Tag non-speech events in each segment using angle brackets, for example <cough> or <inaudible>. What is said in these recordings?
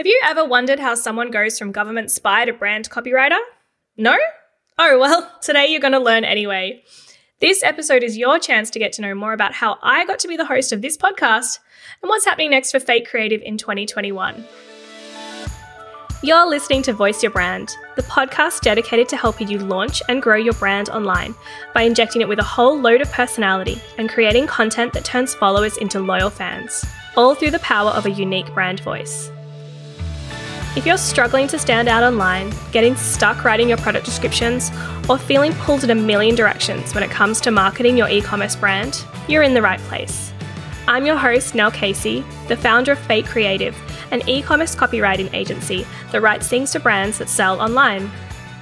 Have you ever wondered how someone goes from government spy to brand copywriter? No? Oh, well, <laughs> today you're going to learn anyway. This episode is your chance to get to know more about how I got to be the host of this podcast and what's happening next for Fete Creative in 2021. You're listening to Voice Your Brand, the podcast dedicated to helping you launch and grow your brand online by injecting it with a whole load of personality and creating content that turns followers into loyal fans, all through the power of a unique brand voice. If you're struggling to stand out online, getting stuck writing your product descriptions, or feeling pulled in a million directions when it comes to marketing your e commerce brand, you're in the right place. I'm your host, Nell Casey, the founder of Fete Creative, an e commerce copywriting agency that writes things to brands that sell online.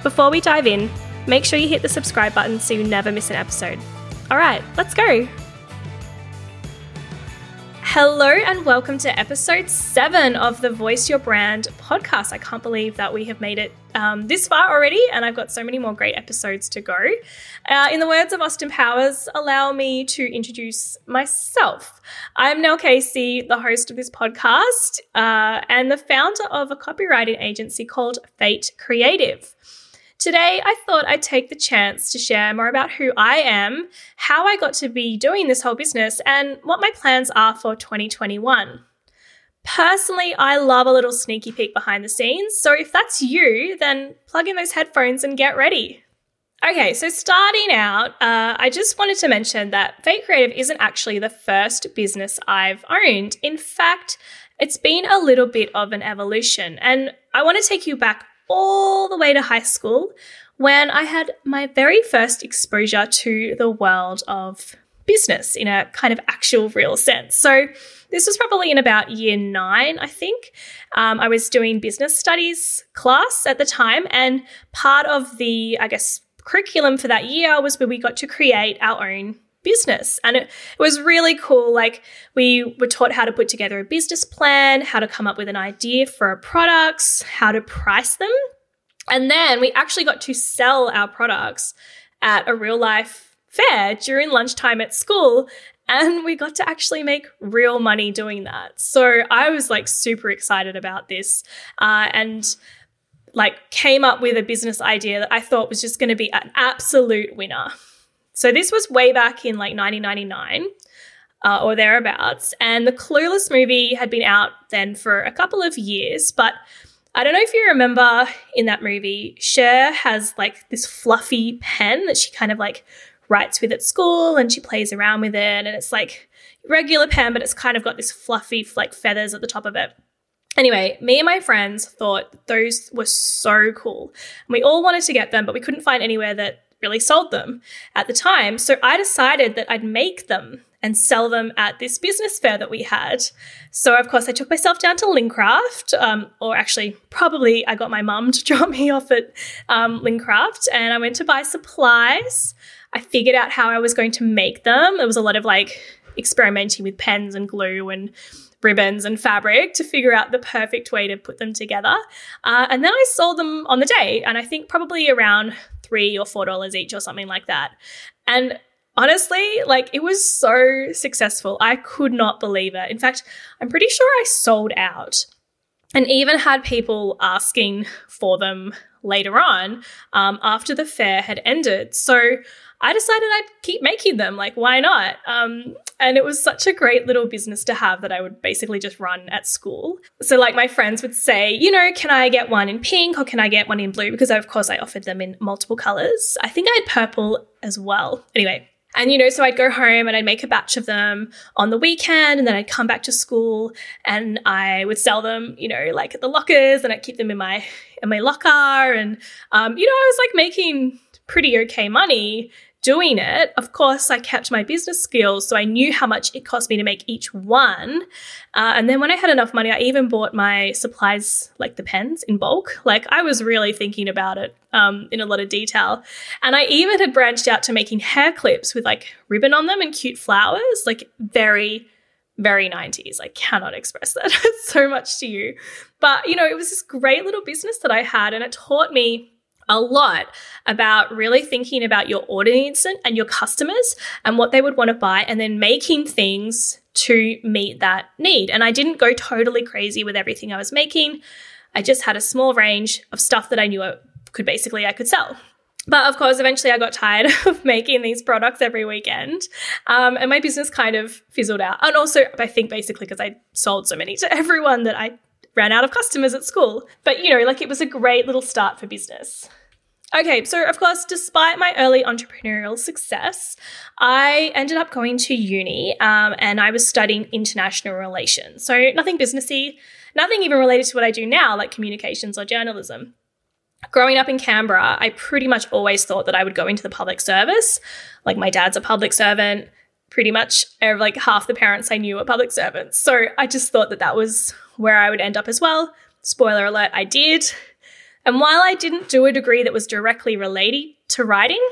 Before we dive in, make sure you hit the subscribe button so you never miss an episode. All right, let's go. Hello and welcome to episode seven of the Voice Your Brand podcast. I can't believe that we have made it um, this far already, and I've got so many more great episodes to go. Uh, in the words of Austin Powers, allow me to introduce myself. I'm Nell Casey, the host of this podcast, uh, and the founder of a copywriting agency called Fete Creative. Today, I thought I'd take the chance to share more about who I am, how I got to be doing this whole business, and what my plans are for 2021. Personally, I love a little sneaky peek behind the scenes, so if that's you, then plug in those headphones and get ready. Okay, so starting out, uh, I just wanted to mention that Fete Creative isn't actually the first business I've owned. In fact, it's been a little bit of an evolution, and I want to take you back all the way to high school when I had my very first exposure to the world of business in a kind of actual real sense. So, this was probably in about year nine, I think. Um, I was doing business studies class at the time, and part of the, I guess, curriculum for that year was where we got to create our own business. And it, it, was really cool. Like, we were taught how to put together a business plan, how to come up with an idea for our products, how to price them. And then we actually got to sell our products at a real life fair during lunchtime at school. And we got to actually make real money doing that. So I was like super excited about this. Uh, and like came up with a business idea that I thought was just going to be an absolute winner. So this was way back in like 1999 uh, or thereabouts. And the Clueless movie had been out then for a couple of years. But I don't know if you remember in that movie, Cher has like this fluffy pen that she kind of like writes with at school and she plays around with it. And it's like regular pen, but it's kind of got this fluffy like feathers at the top of it. Anyway, me and my friends thought those were so cool. And we all wanted to get them, but we couldn't find anywhere that really sold them at the time. So I decided that I'd make them and sell them at this business fair that we had. So, of course, I took myself down to Lincraft, um, or actually, probably I got my mum to <laughs> drop me off at um, Lincraft, and I went to buy supplies. I figured out how I was going to make them. There was a lot of like experimenting with pens and glue and ribbons and fabric to figure out the perfect way to put them together. Uh, and then I sold them on the day, and I think probably around three or four dollars each or something like that. And honestly, like it was so successful. I could not believe it. In fact, I'm pretty sure I sold out and even had people asking for them later on um, after the fair had ended. So I decided I'd keep making them. Like, why not? Um, and it was such a great little business to have that I would basically just run at school. So, like, my friends would say, you know, can I get one in pink or can I get one in blue? Because, of course, I offered them in multiple colors. I think I had purple as well. Anyway, and, you know, so I'd go home and I'd make a batch of them on the weekend and then I'd come back to school and I would sell them, you know, like at the lockers and I'd keep them in my, in my locker. And, um, you know, I was like making pretty okay money doing it, of course, I kept my business skills. So I knew how much it cost me to make each one. Uh, and then when I had enough money, I even bought my supplies, like the pens, in bulk. Like I was really thinking about it um, in a lot of detail. And I even had branched out to making hair clips with like ribbon on them and cute flowers, like very very 90s. I cannot express that <laughs> so much to you. But, you know, it was this great little business that I had, and it taught me a lot about really thinking about your audience and your customers and what they would want to buy and then making things to meet that need. And I didn't go totally crazy with everything I was making. I just had a small range of stuff that I knew I could basically I could sell. But of course, eventually I got tired <laughs> of making these products every weekend. Um, and my business kind of fizzled out. And also, I think basically because I sold so many to <laughs> everyone that I ran out of customers at school. But, you know, like it was a great little start for business. Okay, so of course, despite my early entrepreneurial success, I ended up going to uni um, and I was studying international relations. So nothing businessy, nothing even related to what I do now, like communications or journalism. Growing up in Canberra, I pretty much always thought that I would go into the public service. Like my dad's a public servant. Pretty much, like half the parents I knew were public servants. So I just thought that that was where I would end up as well. Spoiler alert, I did. And while I didn't do a degree that was directly related to writing,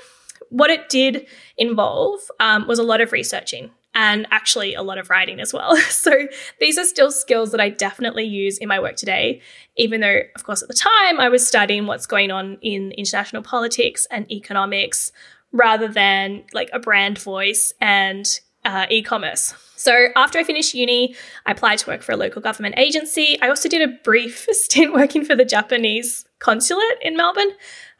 what it did involve um, was a lot of researching and actually a lot of writing as well. <laughs> So these are still skills that I definitely use in my work today, even though, of course, at the time I was studying what's going on in international politics and economics rather than like a brand voice and uh, e commerce. So after I finished uni, I applied to work for a local government agency. I also did a brief <laughs> stint working for the Japanese consulate in Melbourne,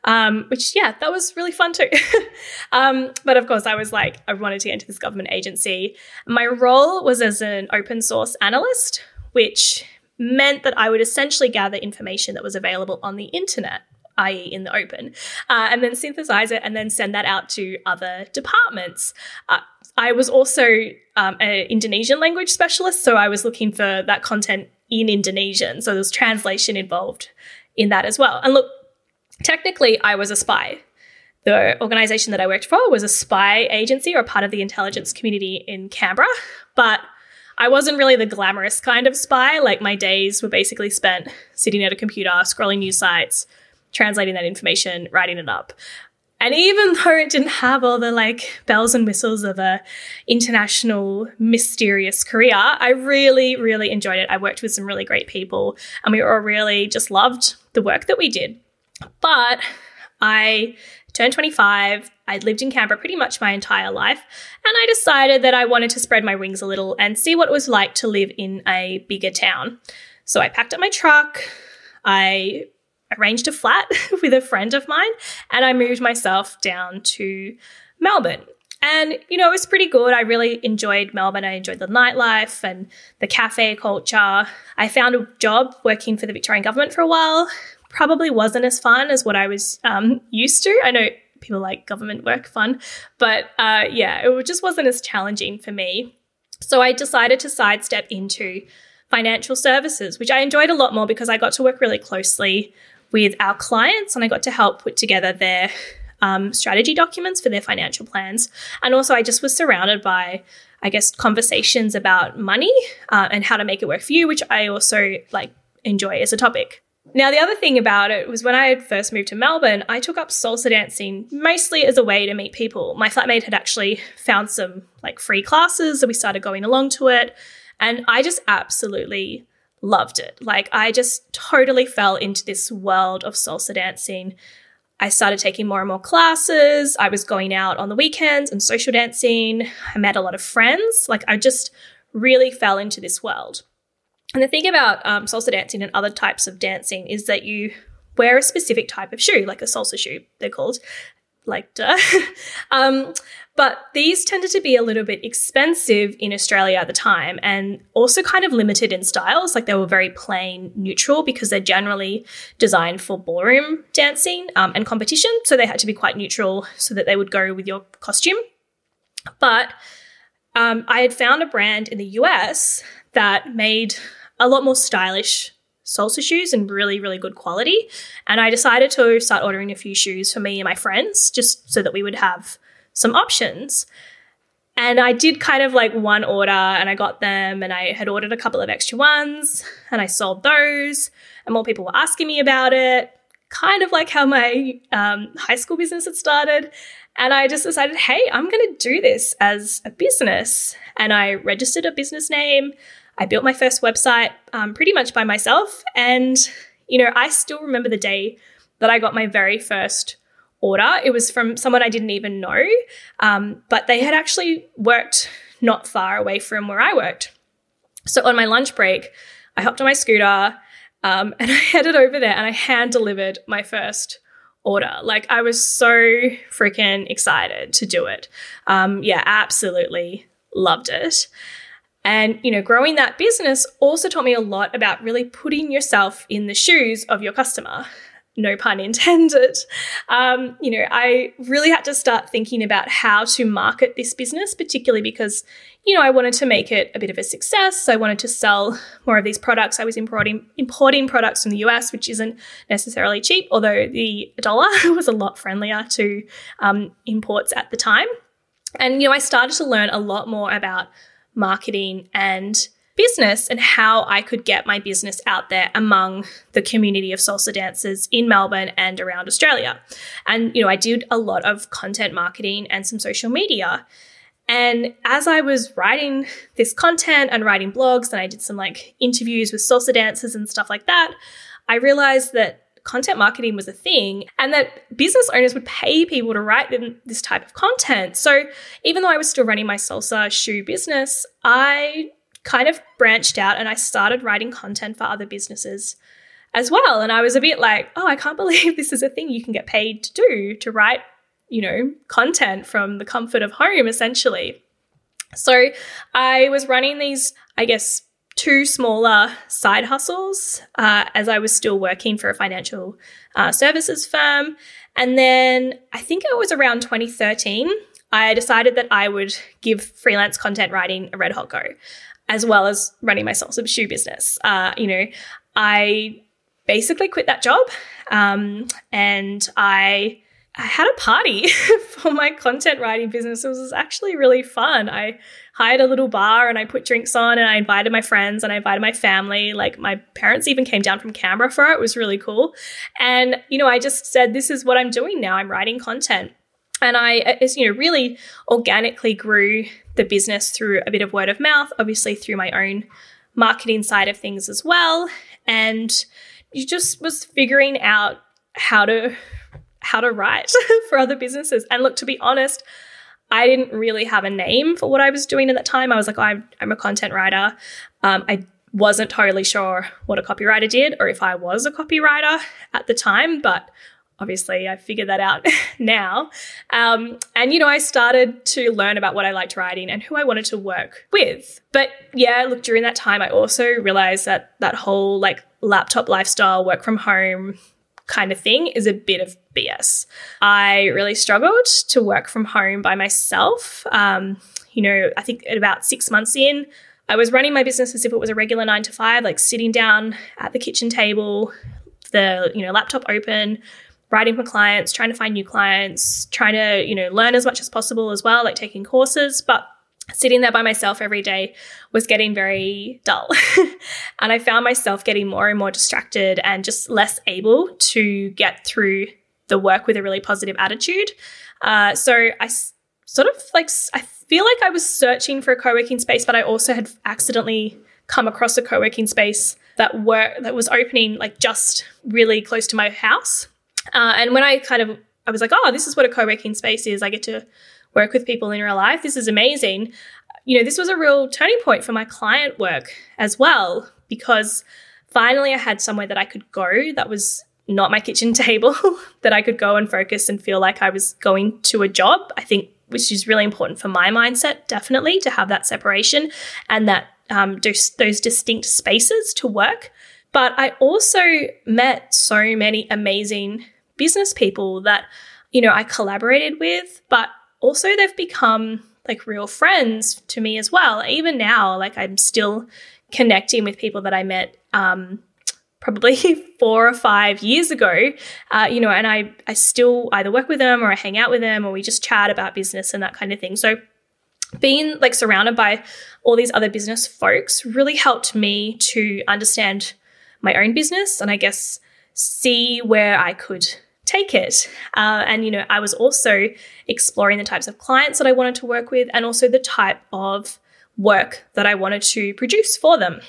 um, which, yeah, that was really fun too. <laughs> um, but of course, I was like, I wanted to into this government agency. My role was as an open source analyst, which meant that I would essentially gather information that was available on the internet i.e., in the open, uh, and then synthesize it and then send that out to other departments. Uh, I was also um, an Indonesian language specialist, so I was looking for that content in Indonesian. So there was translation involved in that as well. And look, technically, I was a spy. The organization that I worked for was a spy agency or part of the intelligence community in Canberra, but I wasn't really the glamorous kind of spy. Like my days were basically spent sitting at a computer, scrolling news sites, translating that information, writing it up. And even though it didn't have all the like bells and whistles of a international mysterious career, I really, really enjoyed it. I worked with some really great people and we all really just loved the work that we did. But I turned 25. I'd lived in Canberra pretty much my entire life. And I decided that I wanted to spread my wings a little and see what it was like to live in a bigger town. So I packed up my truck. I arranged a flat <laughs> with a friend of mine and I moved myself down to Melbourne. And, you know, it was pretty good. I really enjoyed Melbourne. I enjoyed the nightlife and the cafe culture. I found a job working for the Victorian government for a while. Probably wasn't as fun as what I was um, used to. I know people like government work fun, but uh, yeah, it just wasn't as challenging for me. So I decided to sidestep into financial services, which I enjoyed a lot more because I got to work really closely with our clients and I got to help put together their um, strategy documents for their financial plans. And also, I just was surrounded by, I guess, conversations about money uh, and how to make it work for you, which I also like enjoy as a topic. Now, the other thing about it was when I had first moved to Melbourne, I took up salsa dancing mostly as a way to meet people. My flatmate had actually found some like free classes, so we started going along to it. And I just absolutely loved it. Like I just totally fell into this world of salsa dancing. I started taking more and more classes. I was going out on the weekends and social dancing. I met a lot of friends. Like I just really fell into this world. And the thing about um, salsa dancing and other types of dancing is that you wear a specific type of shoe, like a salsa shoe, they're called. Like, duh. <laughs> um, but these tended to be a little bit expensive in Australia at the time and also kind of limited in styles. Like they were very plain neutral because they're generally designed for ballroom dancing um, and competition. So they had to be quite neutral so that they would go with your costume. But um, I had found a brand in the US that made a lot more stylish salsa shoes and really, really good quality. And I decided to start ordering a few shoes for me and my friends just so that we would have some options. And I did kind of like one order and I got them and I had ordered a couple of extra ones and I sold those and more people were asking me about it, kind of like how my um, high school business had started. And I just decided, hey, I'm going to do this as a business. And I registered a business name. I built my first website um, pretty much by myself. And, you know, I still remember the day that I got my very first order. It was from someone I didn't even know, um, but they had actually worked not far away from where I worked. So on my lunch break, I hopped on my scooter um, <laughs> and I headed over there and I hand delivered my first order. Like I was so freaking excited to do it. Um, yeah, absolutely loved it. And, you know, growing that business also taught me a lot about really putting yourself in the shoes of your customer. No pun intended. Um, you know, I really had to start thinking about how to market this business, particularly because, you know, I wanted to make it a bit of a success. I wanted to sell more of these products. I was importing importing products from the US, which isn't necessarily cheap, although the dollar <laughs> was a lot friendlier to um, imports at the time. And you know, I started to learn a lot more about marketing and business and how I could get my business out there among the community of salsa dancers in Melbourne and around Australia. And you know, I did a lot of content marketing and some social media. And as I was writing this content and writing blogs, and I did some like interviews with salsa dancers and stuff like that, I realized that content marketing was a thing and that business owners would pay people to write them this type of content. So even though I was still running my salsa shoe business, I kind of branched out and I started writing content for other businesses as well. And I was a bit like, oh, I can't <laughs> believe this is a thing you can get paid to do, to write you know, content from the comfort of home, essentially. So I was running these, I guess, two smaller side hustles uh, as I was still working for a financial uh, services firm. And then I think it was around 2013, I decided that I would give freelance content writing a red hot go, as well as running my salsa shoe business. Uh, you know, I basically quit that job um, and I I had a party <laughs> for my content writing business. It was actually really fun. I hired a little bar and I put drinks on and I invited my friends and I invited my family. Like my parents even came down from Canberra for it. It was really cool. And, you know, I just said, this is what I'm doing now. I'm writing content. And I, you know, really organically grew the business through a bit of word of mouth, obviously through my own marketing side of things as well. And you just was figuring out how to how to write <laughs> for other businesses. And look, to be honest, I didn't really have a name for what I was doing at that time. I was like, I'm, I'm a content writer. Um, I wasn't totally sure what a copywriter did or if I was a copywriter at the time, but obviously I figured that out <laughs> now. Um, and, you know, I started to learn about what I liked writing and who I wanted to work with. But yeah, look, during that time, I also realized that that whole like laptop lifestyle, work from home, kind of thing is a bit of BS. I really struggled to work from home by myself. Um, you know, I think at about six months in, I was running my business as if it was a regular nine to five, like sitting down at the kitchen table, the you know laptop open, writing for clients, trying to find new clients, trying to you know learn as much as possible as well, like taking courses, but sitting there by myself every day was getting very dull. <laughs> and I found myself getting more and more distracted and just less able to get through the work with a really positive attitude. Uh, so I s- sort of like, I feel like I was searching for a co working space, but I also had accidentally come across a co working space that were that was opening like just really close to my house. Uh, and when I kind of I was like, oh, this is what a co working space is. I get to work with people in real life. This is amazing. You know, this was a real turning point for my client work as well, because finally I had somewhere that I could go that was not my kitchen <laughs> table, that I could go and focus and feel like I was going to a job. I think, which is really important for my mindset, definitely, to have that separation and that um, those, distinct spaces to work. But I also met so many amazing business people that, you know, I collaborated with, but also they've become like real friends to me as well. Even now, like I'm still connecting with people that I met um, probably <laughs> four or five years ago, uh, you know, and I, I still either work with them or I hang out with them or we just chat about business and that kind of thing. So being like surrounded by all these other business folks really helped me to understand my own business and I guess see where I could take it. Uh, and, you know, I was also exploring the types of clients that I wanted to work with and also the type of work that I wanted to produce for them.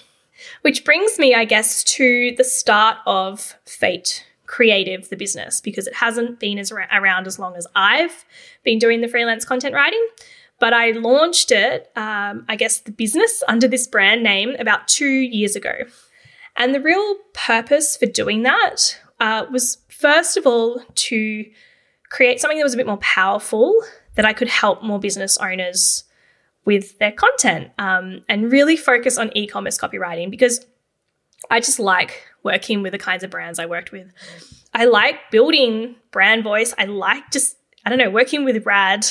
Which brings me, I guess, to the start of Fete Creative, the business, because it hasn't been as around as long as I've been doing the freelance content writing. But I launched it, um, I guess, the business under this brand name about two years ago. And the real purpose for doing that uh, was, first of all, to create something that was a bit more powerful that I could help more business owners with their content um, and really focus on e commerce copywriting because I just like working with the kinds of brands I worked with. I like building brand voice. I like just, I don't know, working with rad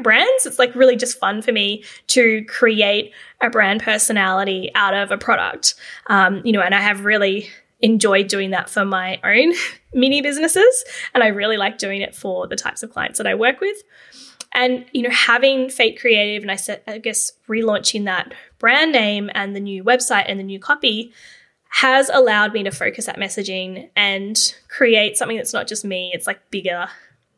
brands. It's like really just fun for me to create a brand personality out of a product. Um, you know, and I have really enjoyed doing that for my own <laughs> mini businesses. And I really like doing it for the types of clients that I work with. And, you know, having Fete Creative and I said, I guess relaunching that brand name and the new website and the new copy has allowed me to focus that messaging and create something that's not just me, it's like bigger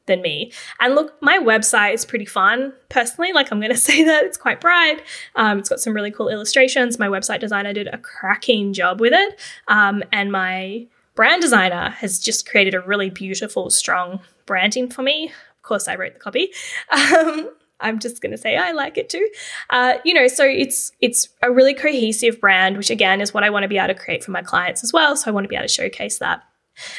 than me. And look, my website is pretty fun personally. Like, I'm going <laughs> to say that it's quite bright. Um, it's got some really cool illustrations. My website designer did a cracking job with it. Um, and my brand designer has just created a really beautiful, strong branding for me. Of course, I wrote the copy. <laughs> Um, I'm just going to say I like it too. Uh, you know, so it's it's a really cohesive brand, which again is what I want to be able to create for my clients as well. So I want to be able to showcase that.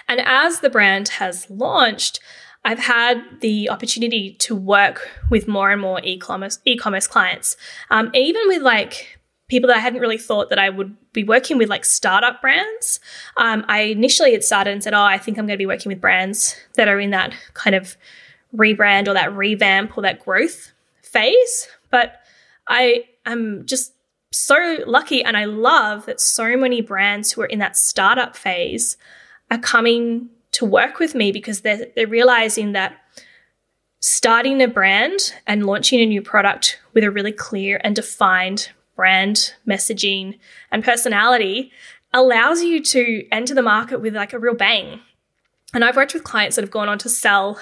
And as the brand has launched, I've had the opportunity to work with more and more e-commerce e-commerce clients, um, even with like people that I hadn't really thought that I would be working with, like startup brands. Um, I initially had started and said, "Oh, I think I'm going to be working with brands that are in that kind of rebrand or that revamp or that growth phase." But I am just so lucky and I love that so many brands who are in that startup phase are coming to work with me because they're, they're realizing that starting a brand and launching a new product with a really clear and defined brand messaging and personality allows you to enter the market with like a real bang. And I've worked with clients that have gone on to sell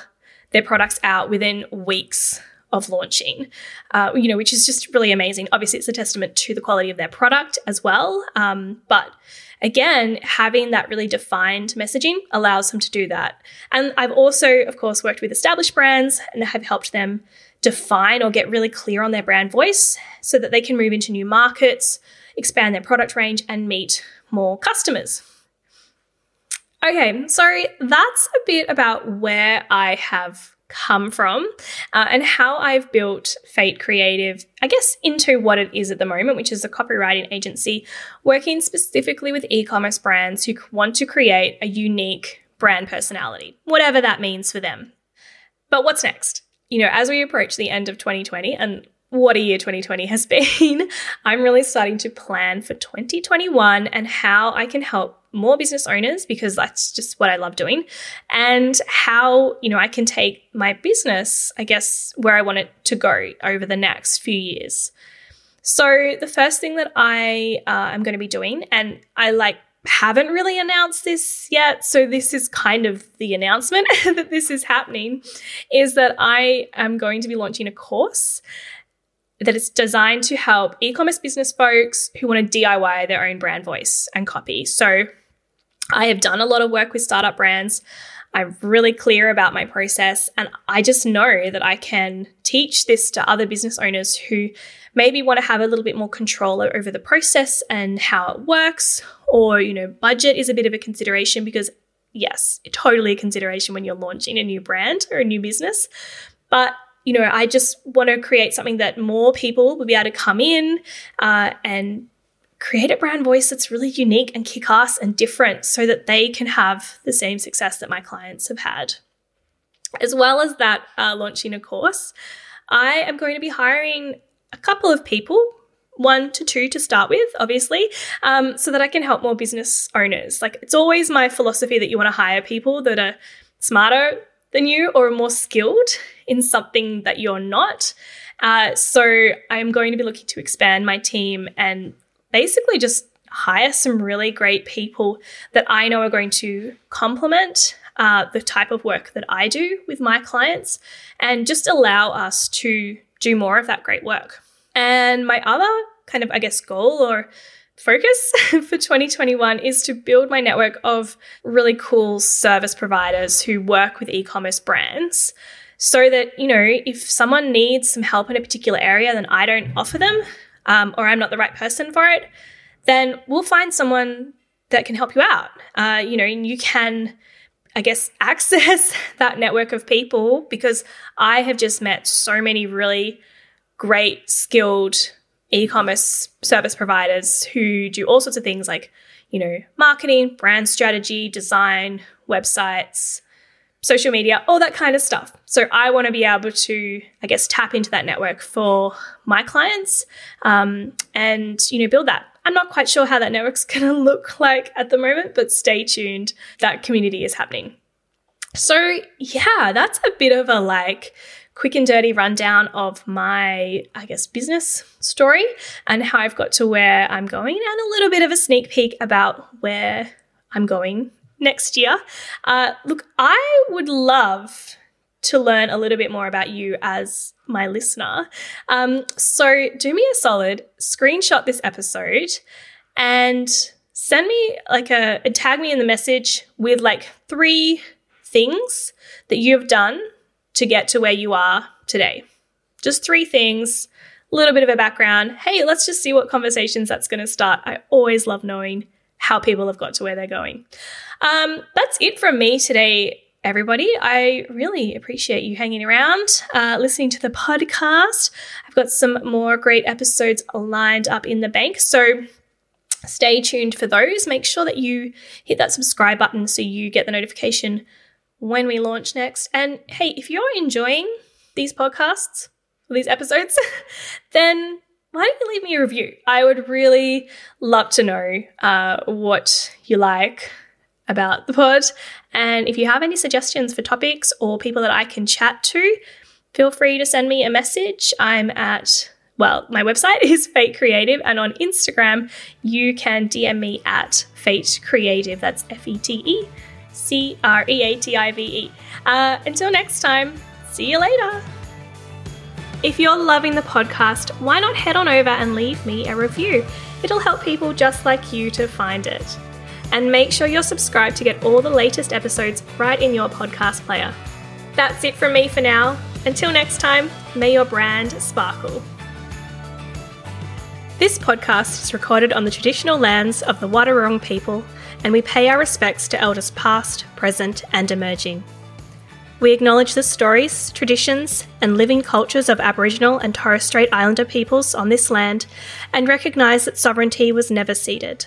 their products out within weeks of launching, uh, you know, which is just really amazing. Obviously, it's a testament to the quality of their product as well. Um, but again, having that really defined messaging allows them to do that. And I've also, of course, worked with established brands and have helped them define or get really clear on their brand voice so that they can move into new markets, expand their product range, and meet more customers. Okay, so that's a bit about where I have come from uh, and how I've built Fete Creative, I guess, into what it is at the moment, which is a copywriting agency working specifically with e commerce brands who want to create a unique brand personality, whatever that means for them. But what's next? You know, as we approach the end of 2020, and what a year 2020 has <laughs> been, I'm really starting to plan for 2021 and how I can help more business owners because that's just what I love doing and how, you know, I can take my business, I guess, where I want it to go over the next few years. So, the first thing that I uh, am going to be doing, and I like haven't really announced this yet, so this is kind of the announcement <laughs> that this is happening, is that I am going to be launching a course that is designed to help e commerce business folks who want to DIY their own brand voice and copy. So, I have done a lot of work with startup brands. I'm really clear about my process, and I just know that I can teach this to other business owners who maybe want to have a little bit more control over the process and how it works, or, you know, budget is a bit of a consideration because, yes, totally a consideration when you're launching a new brand or a new business. But you know, I just want to create something that more people will be able to come in uh, and create a brand voice that's really unique and kick ass and different so that they can have the same success that my clients have had. As well as that, uh, launching a course, I am going to be hiring a couple of people, one to two to start with, obviously, um, so that I can help more business owners. Like, it's always my philosophy that you want to hire people that are smarter than you or more skilled in something that you're not. Uh, so, I'm going to be looking to expand my team and basically just hire some really great people that I know are going to complement uh, the type of work that I do with my clients and just allow us to do more of that great work. And my other kind of, I guess, goal or focus <laughs> for 2021 is to build my network of really cool service providers who work with e commerce brands so that, you know, if someone needs some help in a particular area, then I don't offer them, um, or I'm not the right person for it, then we'll find someone that can help you out. Uh, you know, and you can, I guess, <laughs> access that network of people because I have just met so many really great, skilled e commerce service providers who do all sorts of things like, you know, marketing, brand strategy, design, websites, social media, all that kind of stuff. So I want to be able to, I guess, tap into that network for my clients um, and, you know, build that. I'm not quite sure how that network's <laughs> going to look like at the moment, but stay tuned. That community is happening. So, yeah, that's a bit of a like quick and dirty rundown of my, I guess, business story and how I've got to where I'm going, and a little bit of a sneak peek about where I'm going next year. Uh, look, I would love to learn a little bit more about you as my listener. Um, so do me a solid, screenshot this episode and send me like a, a tag me in the message with like three things that you've done to get to where you are today. Just three things, a little bit of a background. Hey, let's just see what conversations that's going to start. I always love knowing how people have got to where they're going. Um, that's it from me today, everybody. I really appreciate you hanging around, uh, listening to the podcast. I've got some more great episodes lined up in the bank. So stay tuned for those. Make sure that you hit that subscribe button so you get the notification when we launch next. And hey, if you're enjoying these podcasts, these episodes, <laughs> then why don't you leave me a review? I would really love to know uh, what you like about the pod. And if you have any suggestions for topics or people that I can chat to, feel free to send me a message. I'm at well, my website <laughs> is Fete Creative, and on Instagram, you can DM me at Fete Creative. That's F E T E C R E A T I V E. Uh, until next time, see you later. If you're loving the podcast, why not head on over and leave me a review? It'll help people just like you to find it. And make sure you're subscribed to get all the latest episodes right in your podcast player. That's it from me for now. Until next time, may your brand sparkle. This podcast is recorded on the traditional lands of the Wadawurrung people, and we pay our respects to elders past, present, and emerging. We acknowledge the stories, traditions, and living cultures of Aboriginal and Torres Strait Islander peoples on this land and recognise that sovereignty was never ceded.